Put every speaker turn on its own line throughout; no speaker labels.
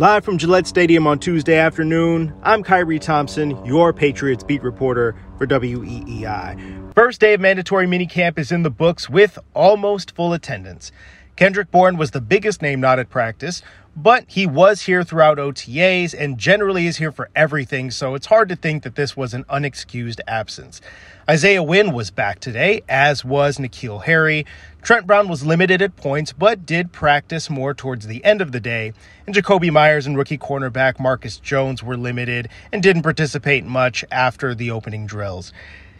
Live from Gillette Stadium on Tuesday afternoon, I'm Kyrie Thompson, your Patriots beat reporter for WEEI. First day of mandatory minicamp is in the books with almost full attendance. Kendrick Bourne was the biggest name not at practice, but he was here throughout OTAs and generally is here for everything, so it's hard to think that this was an unexcused absence. Isaiah Wynn was back today, as was N'Keal Harry. Trent Brown was limited at points, but did practice more towards the end of the day. And Jakobi Meyers and rookie cornerback Marcus Jones were limited and didn't participate much after the opening drills.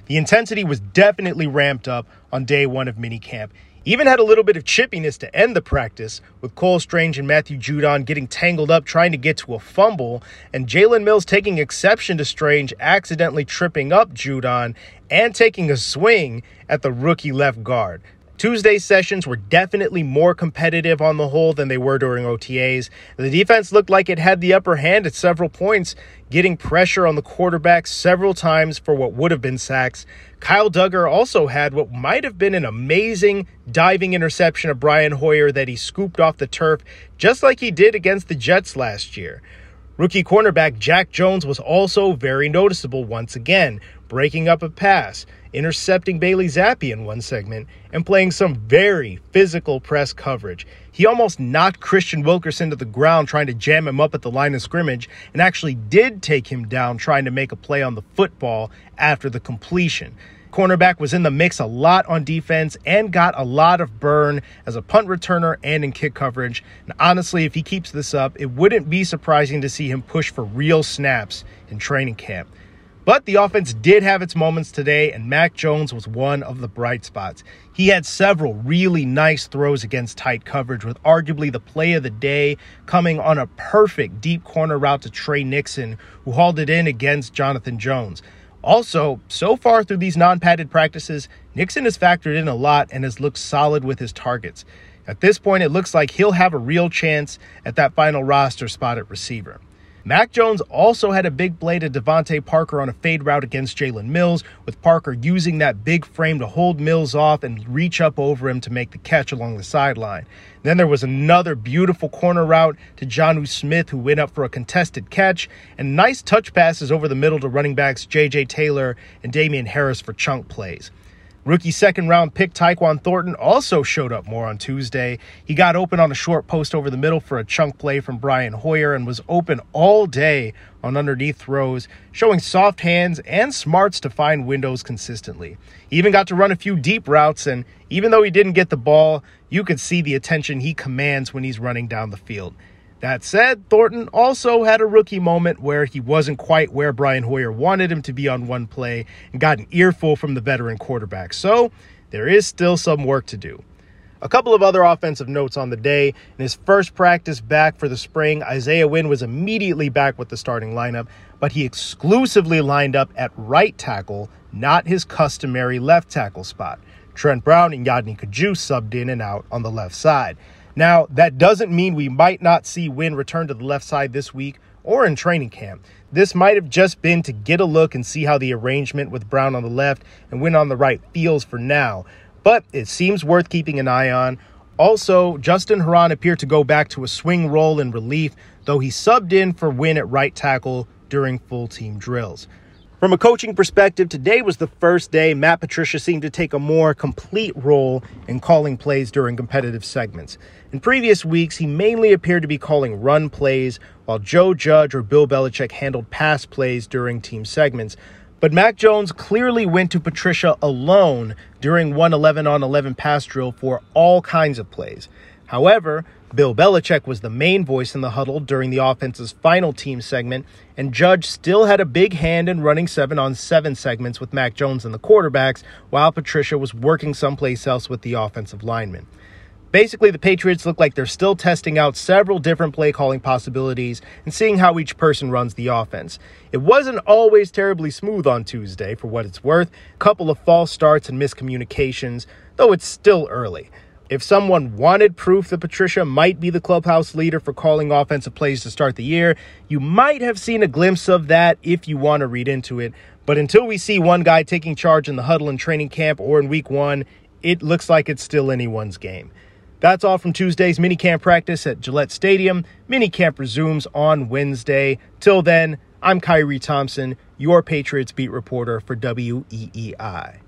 The intensity was definitely ramped up on day one of minicamp. Even had a little bit of chippiness to end the practice, with Cole Strange and Matthew Judon getting tangled up trying to get to a fumble, and Jalen Mills taking exception to Strange accidentally tripping up Judon and taking a swing at the rookie left guard. Tuesday's sessions were definitely more competitive on the whole than they were during OTAs. The defense looked like it had the upper hand at several points, getting pressure on the quarterback several times for what would have been sacks. Kyle Dugger also had what might have been an amazing diving interception of Brian Hoyer that he scooped off the turf, just like he did against the Jets last year. Rookie cornerback Jack Jones was also very noticeable once again, breaking up a pass, intercepting Bailey Zappe in one segment, and playing some very physical press coverage. He almost knocked Kristian Wilkerson to the ground trying to jam him up at the line of scrimmage and actually did take him down trying to make a play on the football after the completion. Cornerback was in the mix a lot on defense and got a lot of burn as a punt returner and in kick coverage. And honestly, if he keeps this up, it wouldn't be surprising to see him push for real snaps in training camp. But the offense did have its moments today, and Mac Jones was one of the bright spots. He had several really nice throws against tight coverage, with arguably the play of the day coming on a perfect deep corner route to Tre Nixon, who hauled it in against Jonathan Jones. Also, so far through these non padded practices, Nixon has factored in a lot and has looked solid with his targets. At this point, it looks like he'll have a real chance at that final roster spot at receiver. Mac Jones also had a big play to DeVante Parker on a fade route against Jalen Mills, with Parker using that big frame to hold Mills off and reach up over him to make the catch along the sideline. Then there was another beautiful corner route to Jonnu Smith, who went up for a contested catch, and nice touch passes over the middle to running backs J.J. Taylor and Damien Harris for chunk plays. Rookie second round pick Tyquan Thornton also showed up more on Tuesday. He got open on a short post over the middle for a chunk play from Brian Hoyer and was open all day on underneath throws, showing soft hands and smarts to find windows consistently. He even got to run a few deep routes, and even though he didn't get the ball, you could see the attention he commands when he's running down the field. That said, Thornton also had a rookie moment where he wasn't quite where Brian Hoyer wanted him to be on one play and got an earful from the veteran quarterback. So there is still some work to do. A couple of other offensive notes on the day. In his first practice back for the spring, Isaiah Wynn was immediately back with the starting lineup, but he exclusively lined up at right tackle, not his customary left tackle spot. Trent Brown and Yodny Cajuste subbed in and out on the left side. Now, that doesn't mean we might not see Wynn return to the left side this week or in training camp. This might have just been to get a look and see how the arrangement with Brown on the left and Wynn on the right feels for now, but it seems worth keeping an eye on. Also, Justin Herron appeared to go back to a swing role in relief, though he subbed in for Wynn at right tackle during full team drills. From a coaching perspective, today was the first day Matt Patricia seemed to take a more complete role in calling plays during competitive segments. In previous weeks, he mainly appeared to be calling run plays, while Joe Judge or Bill Belichick handled pass plays during team segments. But Mac Jones clearly went to Patricia alone during one 11 on 11 pass drill for all kinds of plays. However, Bill Belichick was the main voice in the huddle during the offense's final team segment, and Judge still had a big hand in running seven on seven segments with Mac Jones and the quarterbacks, while Patricia was working someplace else with the offensive linemen. Basically, the Patriots look like they're still testing out several different play calling possibilities and seeing how each person runs the offense. It wasn't always terribly smooth on Tuesday, for what it's worth, a couple of false starts and miscommunications, though it's still early. If someone wanted proof that Patricia might be the clubhouse leader for calling offensive plays to start the year, you might have seen a glimpse of that if you want to read into it. But until we see one guy taking charge in the huddle in training camp or in week one, it looks like it's still anyone's game. That's all from Tuesday's minicamp practice at Gillette Stadium. Minicamp resumes on Wednesday. Till then, I'm Kyrie Thompson, your Patriots beat reporter for WEEI.